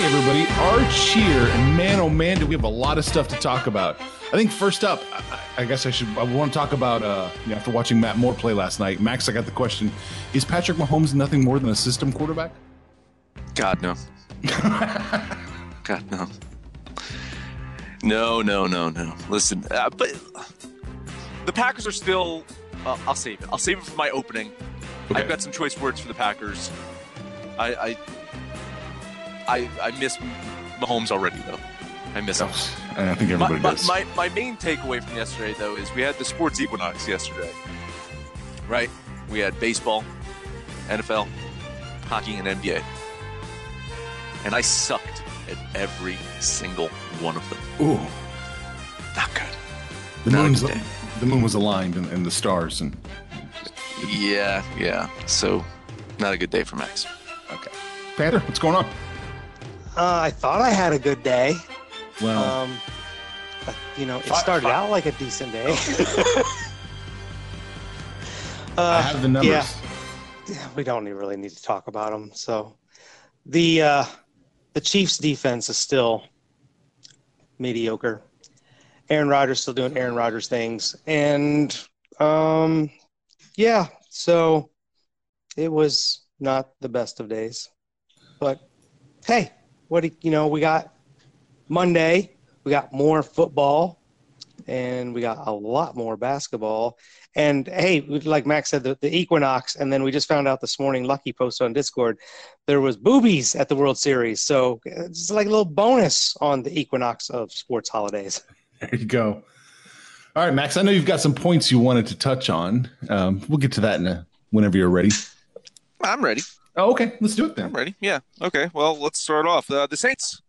Hey everybody, Arch here, and man, oh man, do we have a lot of stuff to talk about. I think first up, I, I guess I should. I want to talk about uh, you know, after watching Matt Moore play last night. Max, I got the question: Is Patrick Mahomes nothing more than a system quarterback? God no. God no. No, no, no, no. Listen, uh, but the Packers are still. Uh, I'll save it. I'll save it for my opening. Okay. I've got some choice words for the Packers. I, I, I, I miss Mahomes already though. I miss him. I think My, everybody my, does. my, my main takeaway from yesterday, though, is we had the sports equinox yesterday. Right? We had baseball, NFL, hockey, and NBA. And I sucked at every single one of them. Ooh, Not good. the Not moon's good the moon was aligned and, and the stars and Yeah, yeah. So, not a good day for Max. okay. Panther, what's going on? Uh, I thought I had a good day. Well, Um, but, you know, it Fi- started fi- out like a decent day. I uh, have the numbers. yeah. yeah, we don't really need to talk about them. So, the uh, the Chiefs' defense is still mediocre. Aaron Rodgers still doing Aaron Rodgers things, and um, yeah, so it was not the best of days. But hey, what do you know? We got Monday. We got more football, and we got a lot more basketball. And hey, like Max said, the, the equinox, and then we just found out this morning. Lucky posted on Discord, there was boobies at the World Series, so it's like a little bonus on the equinox of sports holidays. There you go. All right, Max. I know you've got some points you wanted to touch on. Um, we'll get to that in a, whenever you're ready. I'm ready. Oh, okay. Let's do it then. I'm ready. Yeah. Okay. Well, let's start off. Uh, the Saints,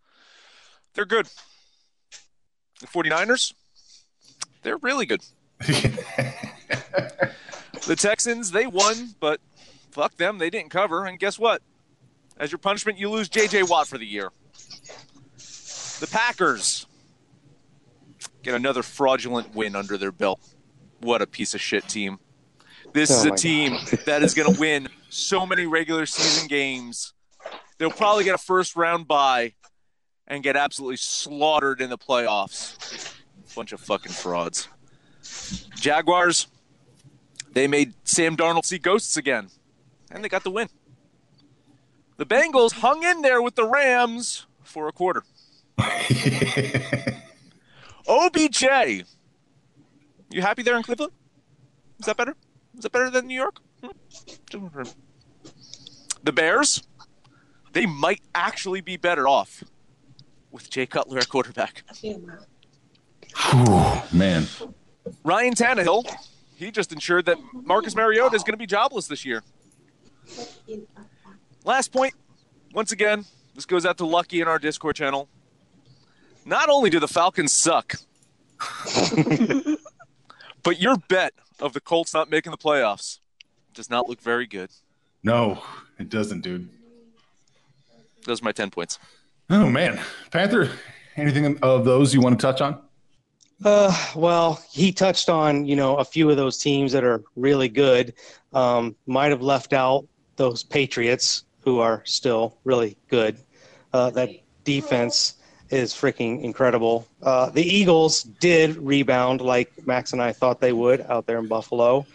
they're good. The 49ers, they're really good. The Texans, they won, but fuck them. They didn't cover. And guess what? As your punishment, you lose J.J. Watt for the year. The Packers get another fraudulent win under their belt. What a piece of shit team. This Oh is a team that is going to win so many regular season games. They'll probably get a first round bye and get absolutely slaughtered in the playoffs. Bunch of fucking frauds. Jaguars, they made Sam Darnold see ghosts again, and they got the win. The Bengals hung in there with the Rams for a quarter. OBJ, you happy there in Cleveland? Is that better? Is it better than New York? The Bears, they might actually be better off with Jay Cutler at quarterback. Whew, man. Ryan Tannehill, he just ensured that Marcus Mariota is going to be jobless this year. Last point, once again, this goes out to Lucky in our Discord channel. Not only do the Falcons suck, but your bet of the Colts not making the playoffs does not look very good. No, it doesn't, dude. Those are my 10 points. Oh man, Panther. Anything of those you want to touch on? Uh, well, he touched on you know a few of those teams that are really good. Um, might have left out those Patriots who are still really good. Uh, that defense is freaking incredible. Uh, the Eagles did rebound like Max and I thought they would out there in Buffalo,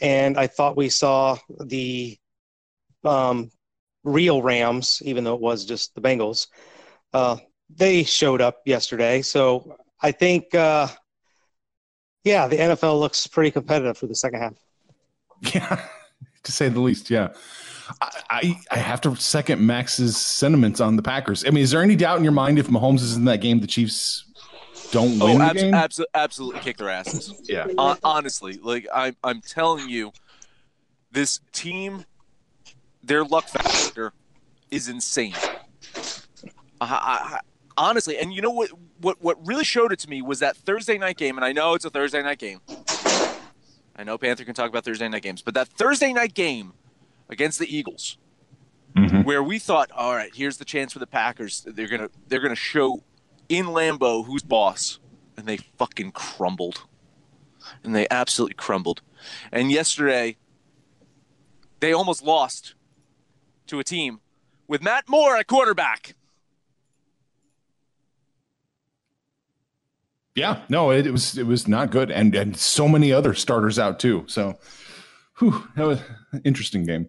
and I thought we saw the um, real Rams, even though it was just the Bengals. Uh, they showed up yesterday, so I think, uh, yeah, the NFL looks pretty competitive for the second half. Yeah, to say the least. Yeah. I, I, have to second Max's sentiments on the Packers. I mean, is there any doubt in your mind if Mahomes is in that game, the Chiefs don't Oh, win abso- game? abso- absolutely kick their asses. Yeah. Hon- honestly, like I'm, I'm telling you, this team, their luck factor is insane. I, I, I- honestly, and you know what, what? What really showed it to me was that Thursday night game, and I know it's a Thursday night game. I know Panther can talk about Thursday night games, but that Thursday night game against the Eagles, Mhm. where we thought, all right, here's the chance for the Packers. They're gonna they're gonna show in Lambeau who's boss, and they fucking crumbled, and they absolutely crumbled. And yesterday, they almost lost to a team with Matt Moore at quarterback. Yeah, no, it, it was it was not good, and and so many other starters out too. So, whew, that was an interesting game.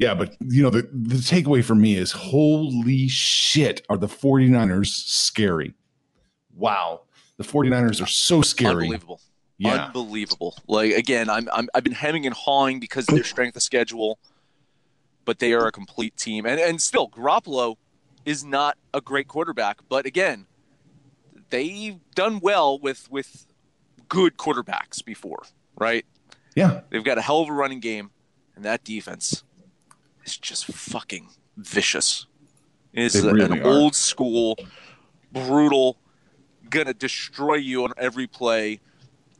Yeah, but you know the the takeaway for me is holy shit, are the 49ers scary? Wow, the 49ers are so scary. Unbelievable. Yeah, Unbelievable. Like again, I'm, I'm I've been hemming and hawing because of their strength of schedule, but they are a complete team. And and still, Garoppolo is not a great quarterback, but again, they've done well with with good quarterbacks before, right? yeah, They've got a hell of a running game, and that defense is just fucking vicious. It's really an are. old school, brutal, gonna destroy you on every play.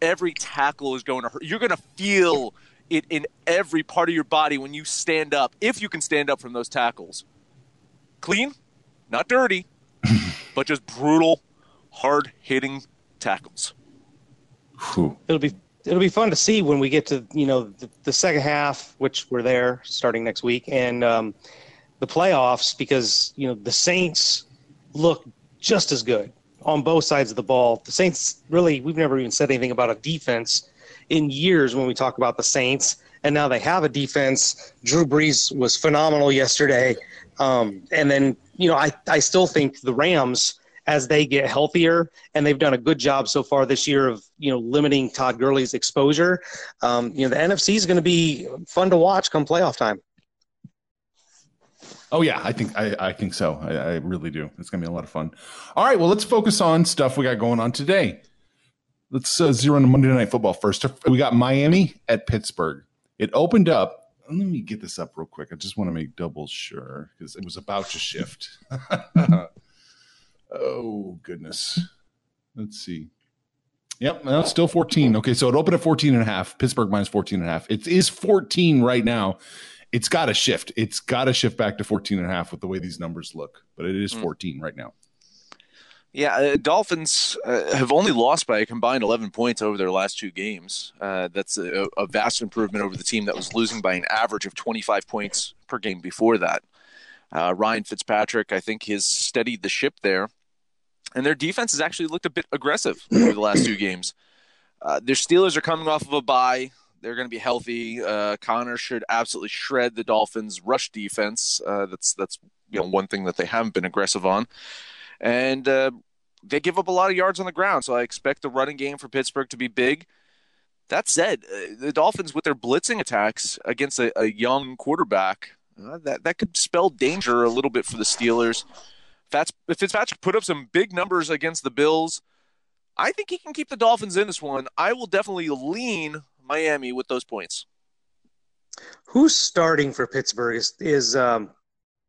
Every tackle is going to hurt. You're gonna feel it in every part of your body when you stand up, if you can stand up from those tackles. Clean, not dirty, but just brutal, hard hitting tackles. Whew. It'll be it'll be fun to see when we get to you know the, the second half, which we're there starting next week, and um, the playoffs because you know the Saints look just as good on both sides of the ball. The Saints really we've never even said anything about a defense in years when we talk about the Saints, and now they have a defense. Drew Brees was phenomenal yesterday, um, and then you know I I still think the Rams as they get healthier, and they've done a good job so far this year of you know limiting Todd Gurley's exposure. Um, you know the NFC is going to be fun to watch come playoff time. Oh yeah, I think I, I think so. I, I really do. It's gonna be a lot of fun. All right, well, let's focus on stuff we got going on today. Let's uh, zero into Monday Night Football first. We got Miami at Pittsburgh. It opened up. Let me get this up real quick. I just want to make double sure because it was about to shift. oh goodness. Let's see. Yep, no, still 14. Okay, so it opened at 14 and a half. Pittsburgh minus 14 and a half. It is 14 right now it's got to shift. It's got to shift back to 14 and a half with the way these numbers look, but it is 14 right now. Yeah, uh, Dolphins uh, have only lost by a combined 11 points over their last two games. Uh, that's a, a vast improvement over the team that was losing by an average of 25 points per game before that. Uh, Ryan Fitzpatrick, I think, has steadied the ship there, and their defense has actually looked a bit aggressive over the last two games. Uh, their Steelers are coming off of a bye. They're going to be healthy. Uh, Connor should absolutely shred the Dolphins' rush defense. Uh, that's that's you know one thing that they haven't been aggressive on, and uh, they give up a lot of yards on the ground. So I expect the running game for Pittsburgh to be big. That said, uh, the Dolphins with their blitzing attacks against a, a young quarterback, uh, that that could spell danger a little bit for the Steelers. Fats, Fitzpatrick put up some big numbers against the Bills. I think he can keep the Dolphins in this one. I will definitely lean Miami with those points. Who's starting for Pittsburgh? Is, is um,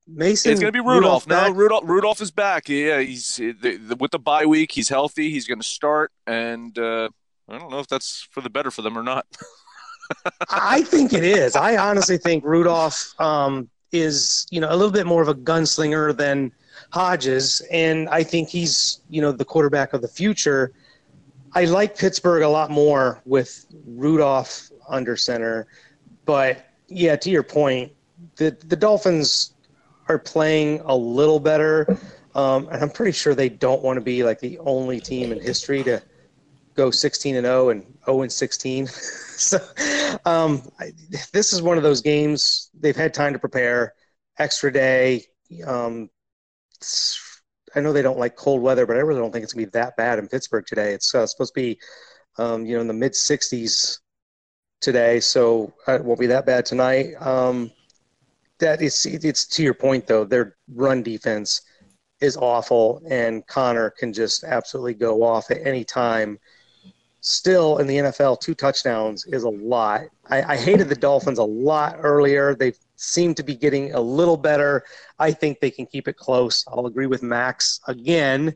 Mason? It's going to be Rudolph. no, back? Rudolph. Rudolph is back. Yeah, he's the, the, with the bye week. He's healthy. He's going to start, and uh, I don't know if that's for the better for them or not. I think it is. I honestly think Rudolph um, is, you know, a little bit more of a gunslinger than Hodges, and I think he's, you know, the quarterback of the future. I like Pittsburgh a lot more with Rudolph under center, but yeah, to your point, the the Dolphins are playing a little better, um, and I'm pretty sure they don't want to be like the only team in history to go 16 and 0 and 0 and 16. so um, I, this is one of those games they've had time to prepare, extra day. Um, I know they don't like cold weather, but I really don't think it's gonna be that bad in Pittsburgh today. It's uh, supposed to be, um, you know, in the mid 60s today, so uh, it won't be that bad tonight. Um, that is, it's to your point though. Their run defense is awful, and Connor can just absolutely go off at any time still in the NFL, two touchdowns is a lot. I, I, hated the Dolphins a lot earlier. They seem to be getting a little better. I think they can keep it close. I'll agree with Max again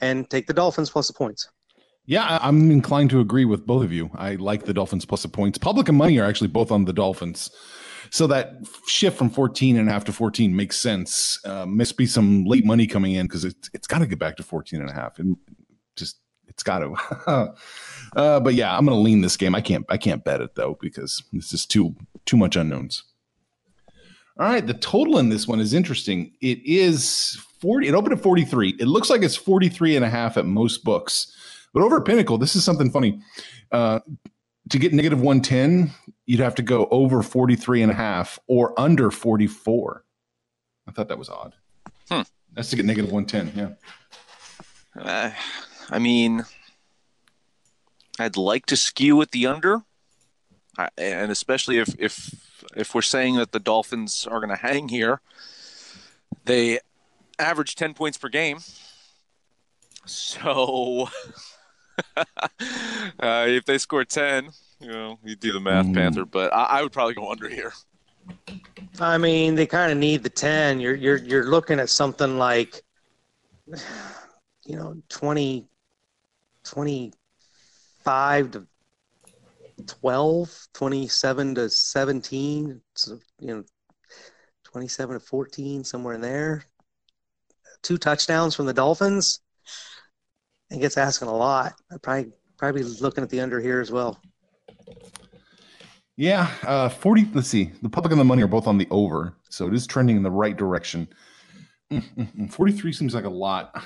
and take the Dolphins plus the points. Yeah, I'm inclined to agree with both of you. I like the Dolphins plus the points. Public and money are actually both on the Dolphins. So that shift from 14 and a half to 14 makes sense. Uh, must be some late money coming in because it's, it's got to get back to 14 and a half. It's got to. uh, but yeah, I'm going to lean this game. I can't. I can't bet it though because this is too too much unknowns. All right, the total in this one is interesting. It is 40. It opened at 43. It looks like it's 43 and a half at most books. But over Pinnacle, this is something funny. Uh, to get negative 110, you'd have to go over 43 and a half or under 44. I thought that was odd. Hmm. That's to get negative 110. Yeah. Uh, I mean, I'd like to skew with the under, and especially if if if we're saying that the Dolphins are going to hang here, they average ten points per game. So uh, if they score ten, you know, you do the math, mm. Panther. But I, I would probably go under here. I mean, they kind of need the ten. You're you're you're looking at something like, you know, 20, 25 to 12, 27 to 17, so, you know, 27 to 14, somewhere in there. Two touchdowns from the Dolphins. I gets asking a lot. I'd probably probably looking at the under here as well. Yeah, uh, 40. Let's see. The public and the money are both on the over, so it is trending in the right direction. Mm-hmm. 43 seems like a lot.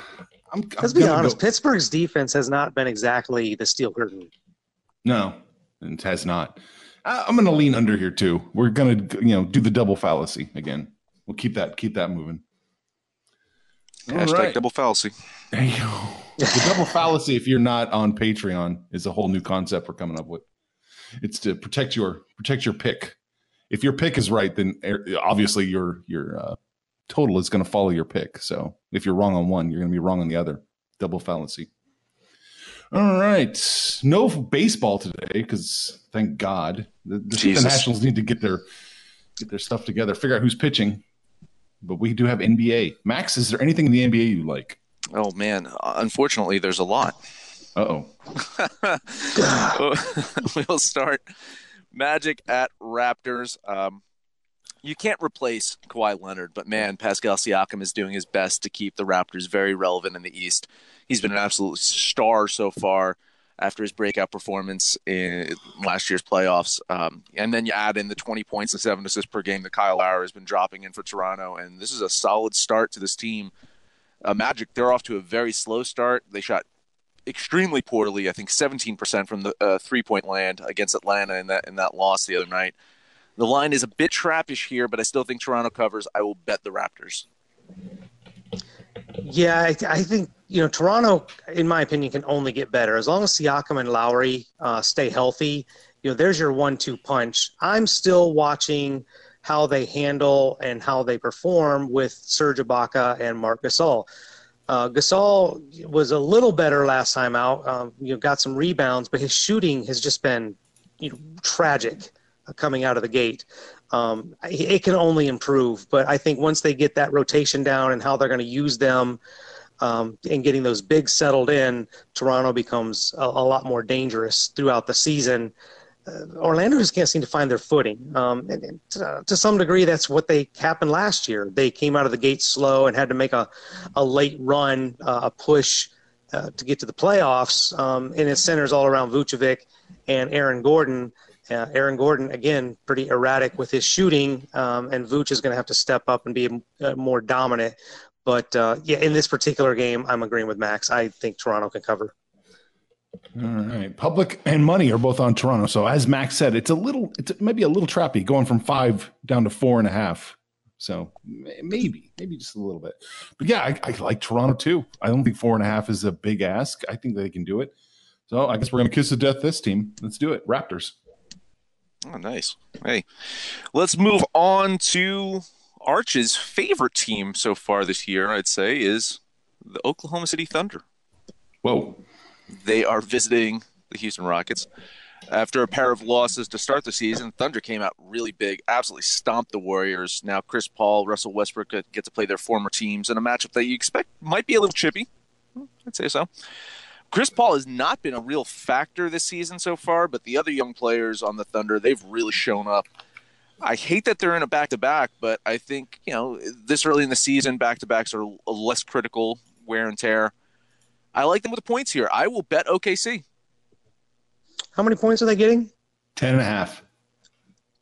I'm, Let's I'm be honest. Go. Pittsburgh's defense has not been exactly the steel curtain. No, it has not. I'm going to lean under here too. We're going to, you know, do the double fallacy again. We'll keep that keep that moving. Hashtag right. double fallacy. There you go. the double fallacy, if you're not on Patreon, is a whole new concept we're coming up with. It's to protect your protect your pick. If your pick is right, then er, obviously your your uh, total is going to follow your pick. So if you're wrong on one, you're going to be wrong on the other. Double fallacy. All right. No baseball today because thank God the, the, Nationals need to get their get their stuff together, figure out who's pitching. But we do have NBA. Max, is there anything in the NBA you like? Oh man, unfortunately, there's a lot. Uh oh. we'll start Magic at Raptors. Um, you can't replace Kawhi Leonard, but man, Pascal Siakam is doing his best to keep the Raptors very relevant in the East. He's been an absolute star so far after his breakout performance in last year's playoffs. Um, and then you add in the 20 points and seven assists per game that Kyle Lowry has been dropping in for Toronto. And this is a solid start to this team. Uh, Magic, they're off to a very slow start. They shot extremely poorly. I think 17% from the uh, three point land against Atlanta in that in that loss the other night. The line is a bit trappish here, but I still think Toronto covers. I will bet the Raptors. Yeah, I, I, think you know Toronto, in my opinion, can only get better as long as Siakam and Lowry uh, stay healthy. You know, there's your one-two punch. I'm still watching how they handle and how they perform with Serge Ibaka and Mark Gasol. Uh, Gasol was a little better last time out. Um, you know, got some rebounds, but his shooting has just been you know, tragic coming out of the gate. Um, it can only improve, but I think once they get that rotation down and how they're going to use them um, and getting those bigs settled in, Toronto becomes a, a lot more dangerous throughout the season. Uh, Orlando just can't seem to find their footing. Um, and, and to, to, some degree, that's what they happened last year. They came out of the gate slow and had to make a, a late run, uh, a push uh, to get to the playoffs. Um, and it centers all around Vucevic and Aaron Gordon. Uh, Aaron Gordon, again, pretty erratic with his shooting, um, and Vooch is going to have to step up and be uh, more dominant. But uh, yeah, in this particular game, I'm agreeing with Max. I think Toronto can cover. All right, public and money are both on Toronto. So as Max said, it's a little, it's maybe a little trappy going from five down to four and a half. So maybe, maybe just a little bit. But yeah, I, I like Toronto too. I don't think four and a half is a big ask. I think they can do it. So I guess we're going to kiss the death this team. Let's do it. Raptors. Oh, nice. Hey, let's move on to Arch's favorite team so far this year, I'd say, is the Oklahoma City Thunder. Whoa. They are visiting the Houston Rockets. After a pair of losses to start the season, Thunder came out really big, absolutely stomped the Warriors. Now, Chris Paul, Russell Westbrook get to play their former teams in a matchup that you expect might be a little chippy. Hmm, I'd say so. Chris Paul has not been a real factor this season so far, but the other young players on the Thunder, they've really shown up. I hate that they're in a back to back, but I think, you know, this early in the season, back to backs are less critical wear and tear. I like them with the points here. I will bet OKC. How many points are they getting? Ten and a half.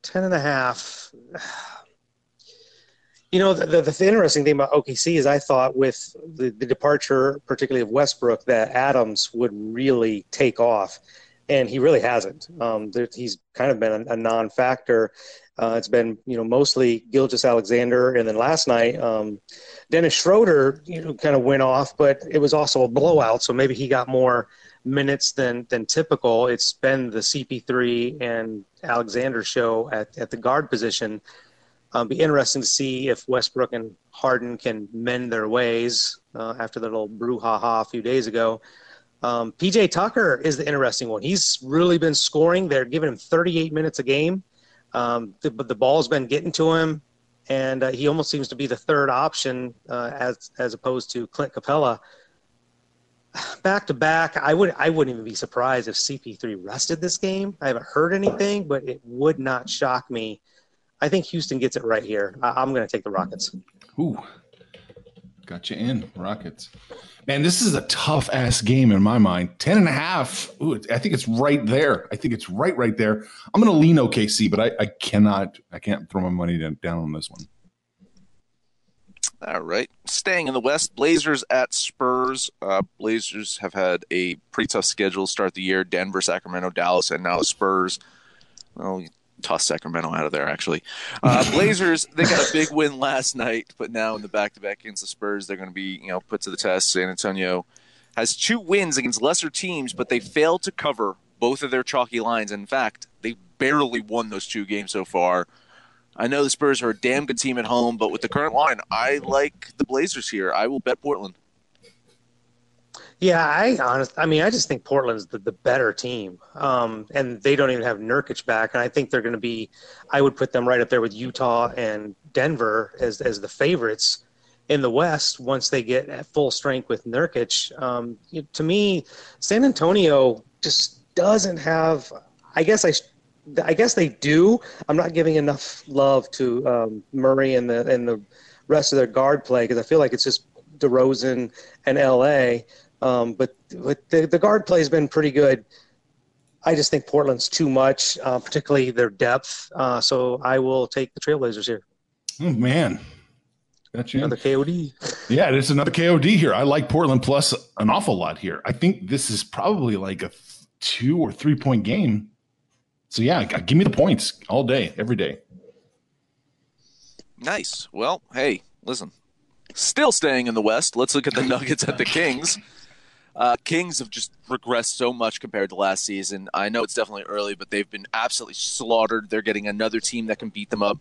Ten and a half. You know, the, the, the, interesting thing about OKC is I thought with the, the departure, particularly of Westbrook, that Adams would really take off, and he really hasn't. Um, there, he's kind of been a, a non-factor. Uh, it's been, you know, mostly Gilgeous-Alexander, and then last night, um, Dennis Schroeder, you know, kind of went off, but it was also a blowout, so maybe he got more minutes than than typical. It's been the CP3 and Alexander show at at the guard position um, be interesting to see if Westbrook and Harden can mend their ways uh, after the little brouhaha a few days ago. Um, PJ Tucker is the interesting one. He's really been scoring. They're giving him 38 minutes a game, um, the, but the ball's been getting to him, and uh, he almost seems to be the third option uh, as as opposed to Clint Capela. Back to back, I would I wouldn't even be surprised if CP3 rested this game. I haven't heard anything, but it would not shock me I think Houston gets it right here. I, am going to take the Rockets. Ooh, got you in Rockets. Man, this is a tough ass game in my mind. 10 and a half. Ooh, I think it's right there. I think it's right, right there. I'm going to lean OKC, but I, I cannot, I can't throw my money down on this one. All right. Staying in the West, Blazers at Spurs. Uh, Blazers have had a pretty tough schedule start the year. Denver, Sacramento, Dallas, and now Spurs. Well, toss Sacramento out of there. Actually, uh, Blazers they got a big win last night, but now in the back-to-back against the Spurs, they're going to be you know put to the test. San Antonio has two wins against lesser teams, but they failed to cover both of their chalky lines. In fact, they barely won those two games so far. I know the Spurs are a damn good team at home, but with the current line, I like the Blazers here. I will bet Portland. Yeah, I honest. I mean, I just think Portland's the, the better team, um, and they don't even have Nurkic back. And I think they're going to be. I would put them right up there with Utah and Denver as as the favorites in the West once they get at full strength with Nurkic. Um, to me, San Antonio just doesn't have. I guess I. I guess they do. I'm not giving enough love to um, Murray and the and the rest of their guard play because I feel like it's just DeRozan and LA. Um, but but the, the guard play has been pretty good. I just think Portland's too much, uh, particularly their depth. Uh, so I will take the Trailblazers here. Oh man, got you. Another KOD. Yeah, it's another KOD here. I like Portland plus an awful lot here. I think this is probably like a two or three point game. So yeah, give me the points all day, every day. Nice. Well, hey, listen. Still staying in the West. Let's look at the Nuggets at the Kings. Uh, Kings have just regressed so much compared to last season. I know it's definitely early, but they've been absolutely slaughtered. They're getting another team that can beat them up.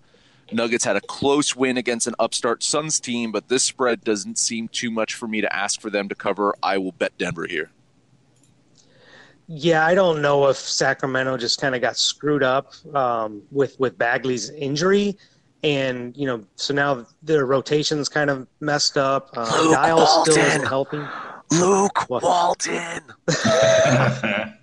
Nuggets had a close win against an upstart Suns team, but this spread doesn't seem too much for me to ask for them to cover. I will bet Denver here. Yeah, I don't know if Sacramento just kind of got screwed up um, with with Bagley's injury, and you know, so now their rotation's kind of messed up. Uh, Luke Giles still isn't helping. Luke What? Walton.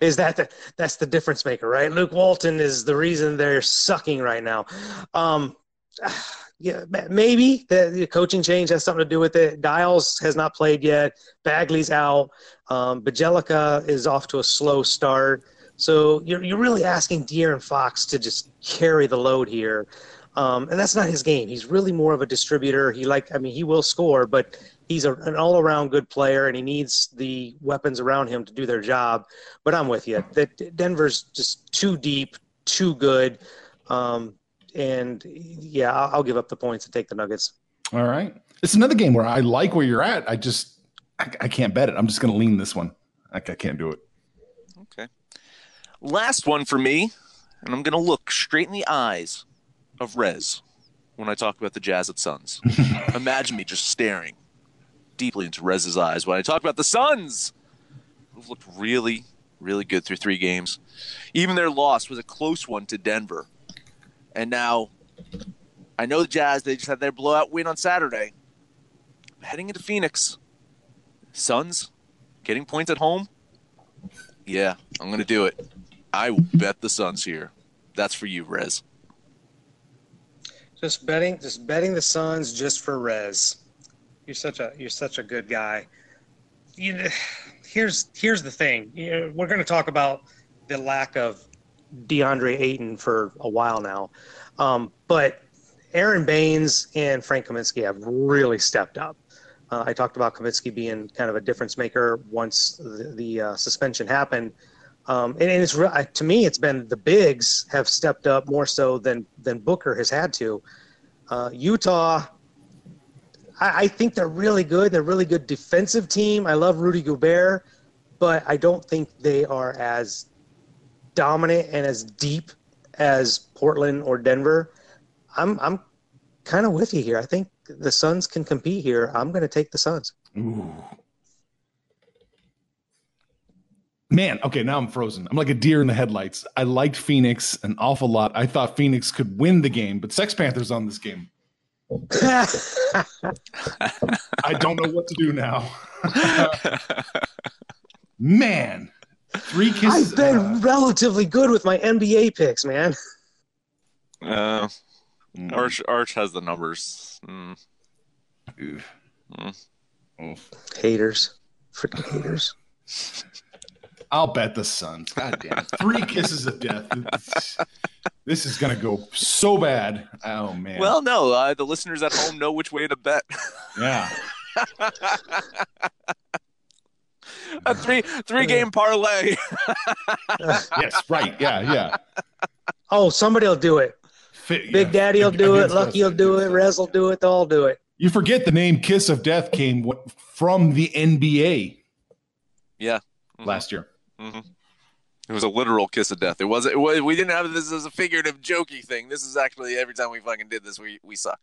Is that the that's the difference maker, right? Luke Walton is the reason they're sucking right now. Um, yeah, maybe the, the coaching change has something to do with it. Giles has not played yet. Bagley's out. Um, Bjelica is off to a slow start. So you're you're really asking De'Aaron Fox to just carry the load here, um, and that's not his game. He's really more of a distributor. He like I mean he will score, but he's a, an all around good player, and he needs the weapons around him to do their job. But I'm with you. That Denver's just too deep, too good, um, and yeah, I'll, I'll give up the points and take the Nuggets. All right. It's another game where I like where you're at. I just I, I can't bet it. I'm just going to lean this one. I, I can't do it. Okay. Last one for me, and I'm going to look straight in the eyes of Rez when I talk about the Jazz at Suns. Imagine me just staring deeply into Rez's eyes when I talk about the Suns, who've looked really, really good through three games. Even their loss was a close one to Denver. And now, I know the Jazz, they just had their blowout win on Saturday. Heading into Phoenix, Suns getting points at home. Yeah, I'm going to do it. I bet the Suns here. That's for you, Rez. Just betting, just betting the Suns just for Rez. You're such a you're such a good guy. You know, here's here's the thing. You know, we're going to talk about the lack of DeAndre Ayton for a while now, um, but Aron Baynes and Frank Kaminsky have really stepped up. Uh, I talked about Kaminsky being kind of a difference maker once the, the uh, suspension happened. Um, and, and it's to me, it's been the bigs have stepped up more so than than Booker has had to. Uh, Utah, I, I think they're really good. They're a really good defensive team. I love Rudy Gobert, but I don't think they are as dominant and as deep as Portland or Denver. I'm I'm kind of with you here. I think the Suns can compete here. I'm going to take the Suns. Ooh. Man, okay, now I'm frozen. I'm like a deer in the headlights. I liked Phoenix an awful lot. I thought Phoenix could win the game, but Sex Panther's on this game. I don't know what to do now. Man, three kisses. I've been uh, relatively good with my NBA picks, man. Uh, mm, Arch Arch has the numbers. Mm. oof. Mm. Oof. Haters, freaking haters. I'll bet the Suns. God damn it. Three kisses of death. This is going to go so bad. Oh, man. Well, no, uh, the listeners at home know which way to bet. yeah. A three three game parlay. Yes, right. Yeah, yeah. Oh, somebody will do it. Fi- Big yeah, Daddy will do it. Lucky will do it. Rez will do it. They'll all do it. You forget the name Kiss of Death came from the NBA yeah. Mhm. last year. Mhm. It was a literal kiss of death. It wasn't. It was, we didn't have this as a figurative, jokey thing. This is actually every time we fucking did this, we we sucked.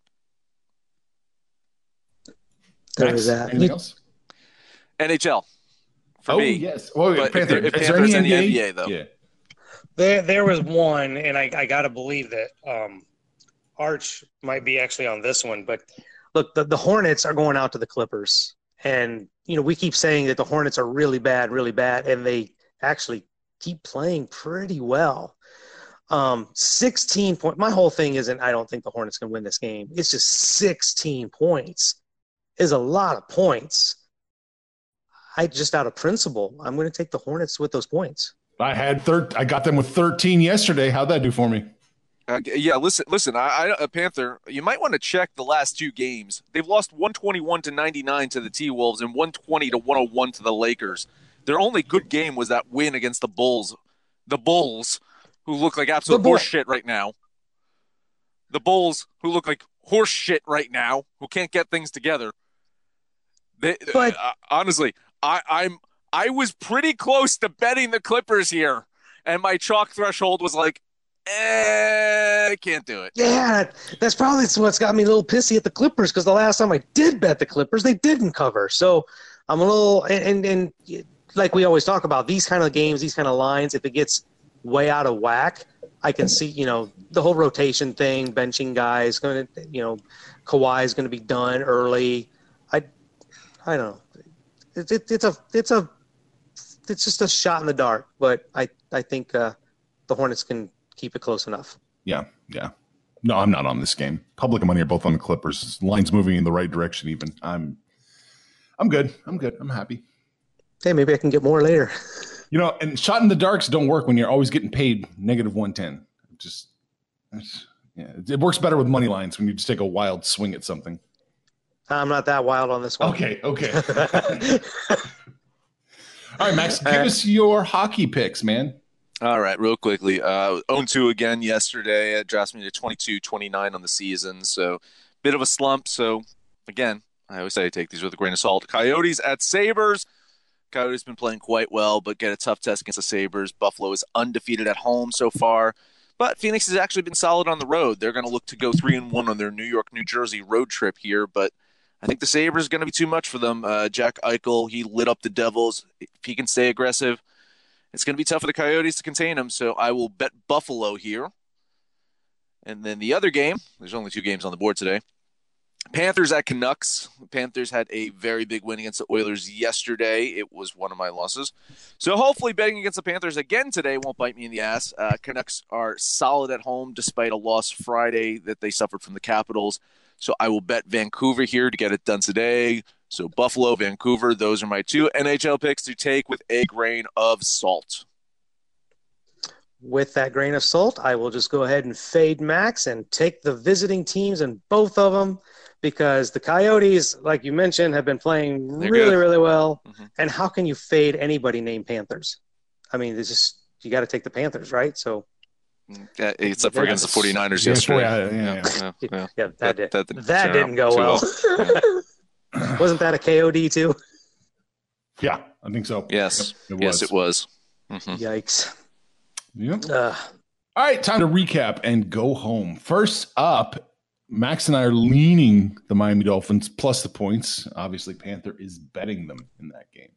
There Max, is that. Anything else? NHL for oh, me. yes. Oh, But if Panther. there- if Is there Panthers any in the NBA? NBA, though. Yeah. There, there was one, and I, I got to believe that um, Arch might be actually on this one. But look, the, the Hornets are going out to the Clippers, and you know we keep saying that the Hornets are really bad, really bad, and they actually keep playing pretty well. Um, 16 point. My whole thing isn't. I don't think the Hornets can win this game. It's just 16 points is a lot of points. I just out of principle, I'm going to take the Hornets with those points. I had thir- I got them with 13 yesterday. How'd that do for me? Uh, yeah, listen, listen. I, I, a Panther. You might want to check the last two games. They've lost 121 to 99 to the T Wolves and 120 to 101 to the Lakers. Their only good game was that win against the Bulls. The Bulls, who look like absolute The Bull- horse shit right now. The Bulls, who look like horseshit right now, who can't get things together. They, But- uh, honestly, I, I'm I was pretty close to betting the Clippers here, and my chalk threshold was like, eh, I can't do it. Yeah, that's probably what's got me a little pissy at the Clippers because the last time I did bet the Clippers, they didn't cover. So I'm a little and and, and like we always talk about these kind of games, these kind of lines, if it gets way out of whack, I can see, you know, the whole rotation thing, benching guys, going to, you know, Kawhi is going to be done early. I, I don't know. It's it, it's a it's a it's just a shot in the dark, but I I think uh, the Hornets can keep it close enough. Yeah, yeah. No, I'm not on this game. Public and money are both on the Clippers. Lines moving in the right direction. Even I'm, I'm good. I'm good. I'm happy. Hey, maybe I can get more later. You know, and shot in the darks don't work when you're always getting paid negative one ten. Just, yeah, it works better with money lines when you just take a wild swing at something. I'm not that wild on this one. Okay, okay. All right, Max, give us your hockey picks, man. All right, real quickly. Uh, 0-2 again yesterday. It drops me to 22-29 on the season. So, bit of a slump. So, again, I always say I take these with a grain of salt. Coyotes at Sabres. Coyotes been playing quite well, but get a tough test against the Sabres. Buffalo is undefeated at home so far, but Phoenix has actually been solid on the road. They're going to look to go three and one on their New York, New Jersey road trip here, but I think the Sabres are going to be too much for them. Uh, Jack Eichel, he lit up the Devils. If he can stay aggressive, it's going to be tough for the Coyotes to contain him. So I will bet Buffalo here. And then the other game, there's only two games on the board today. Panthers at Canucks. Panthers had a very big win against the Oilers yesterday. It was one of my losses. So hopefully betting against the Panthers again today won't bite me in the ass. Uh, Canucks are solid at home despite a loss Friday that they suffered from the Capitals. So I will bet Vancouver here to get it done today. So Buffalo, Vancouver, those are my two NHL picks to take with a grain of salt. With that grain of salt, I will just go ahead and fade Max and take the visiting teams in both of them because the Coyotes, like you mentioned, have been playing They're really, good. really well. Mhm. And how can you fade anybody named Panthers? I mean, it's just you got to take the Panthers, right? So Yeah, except for against the 49ers Yeah, yesterday. yeah, yeah, yeah. yeah, yeah. yeah, that did, That- that, that- didn't go too well. Wasn't that a KOD too? Yeah, I think so. Yes, Yep, yes, it was. Mhm. Yikes! Yep. Uh, All right, time to recap and go home. First up, Max and I are leaning the Miami Dolphins plus the points. Obviously, Panther is betting them in that game.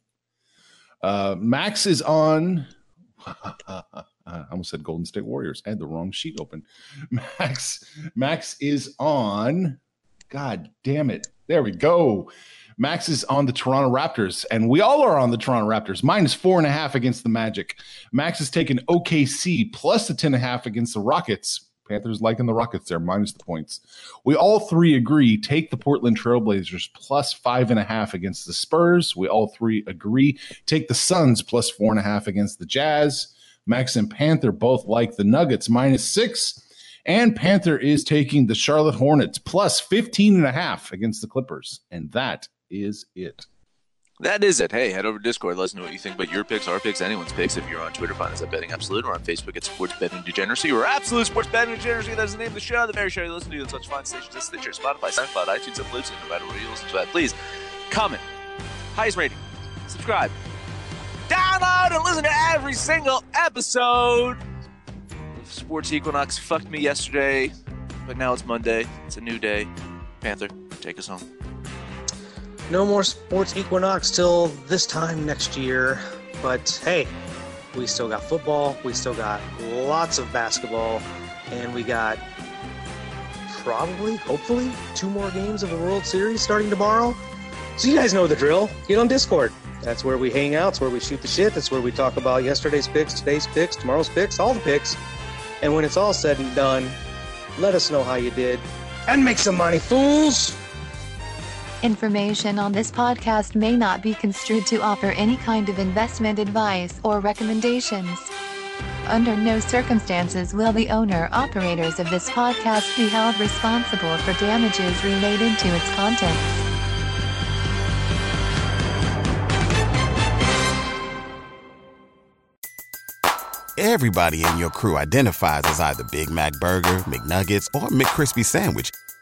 Uh, Max is on. I almost said Golden State Warriors. I had the wrong sheet open. Max, Max is on. God damn it! There we go. Max is on the Toronto Raptors, and we all are on the Toronto Raptors. Minus four and a half against the Magic. Max has taken OKC plus the 10 and a half against the Rockets. Panthers liking the Rockets there, minus the points. We all three agree take the Portland Trailblazers plus five and a half against the Spurs. We all three agree take the Suns plus four and a half against the Jazz. Max and Panther both like the Nuggets minus six. And Panther is taking the Charlotte Hornets plus 15 and a half against the Clippers. And that is it. That is it. Hey, head over to Discord. Let us know what you think about your picks, our picks, anyone's picks. If you're on Twitter, find us at Betting Absolute or on Facebook at Sports Betting Degeneracy or Absolute Sports Betting Degeneracy. That's the name of the show. The very show you listen to on such fine stations as Stitcher, Spotify, SoundCloud, iTunes, and Bluetooth. No matter where you listen to that, please comment, highest rating, subscribe, download, and listen to every single episode. Sports Equinox fucked me yesterday, but now it's Monday. It's a new day. Panther, take us home. No more sports equinox till this time next year. But hey, we still got football, we still got lots of basketball, and we got probably, hopefully, two more games of the World Series starting tomorrow. So you guys know the drill. Get on Discord. That's where we hang out. It's where we shoot the shit. That's where we talk about yesterday's picks, today's picks, tomorrow's picks, all the picks. And when it's all said and done, let us know how you did. And make some money, fools! Information on this podcast may not be construed to offer any kind of investment advice or recommendations. Under no circumstances will the owner operators of this podcast be held responsible for damages related to its contents. Everybody in your crew identifies as either Big Mac Burger, McNuggets, or McCrispy Sandwich.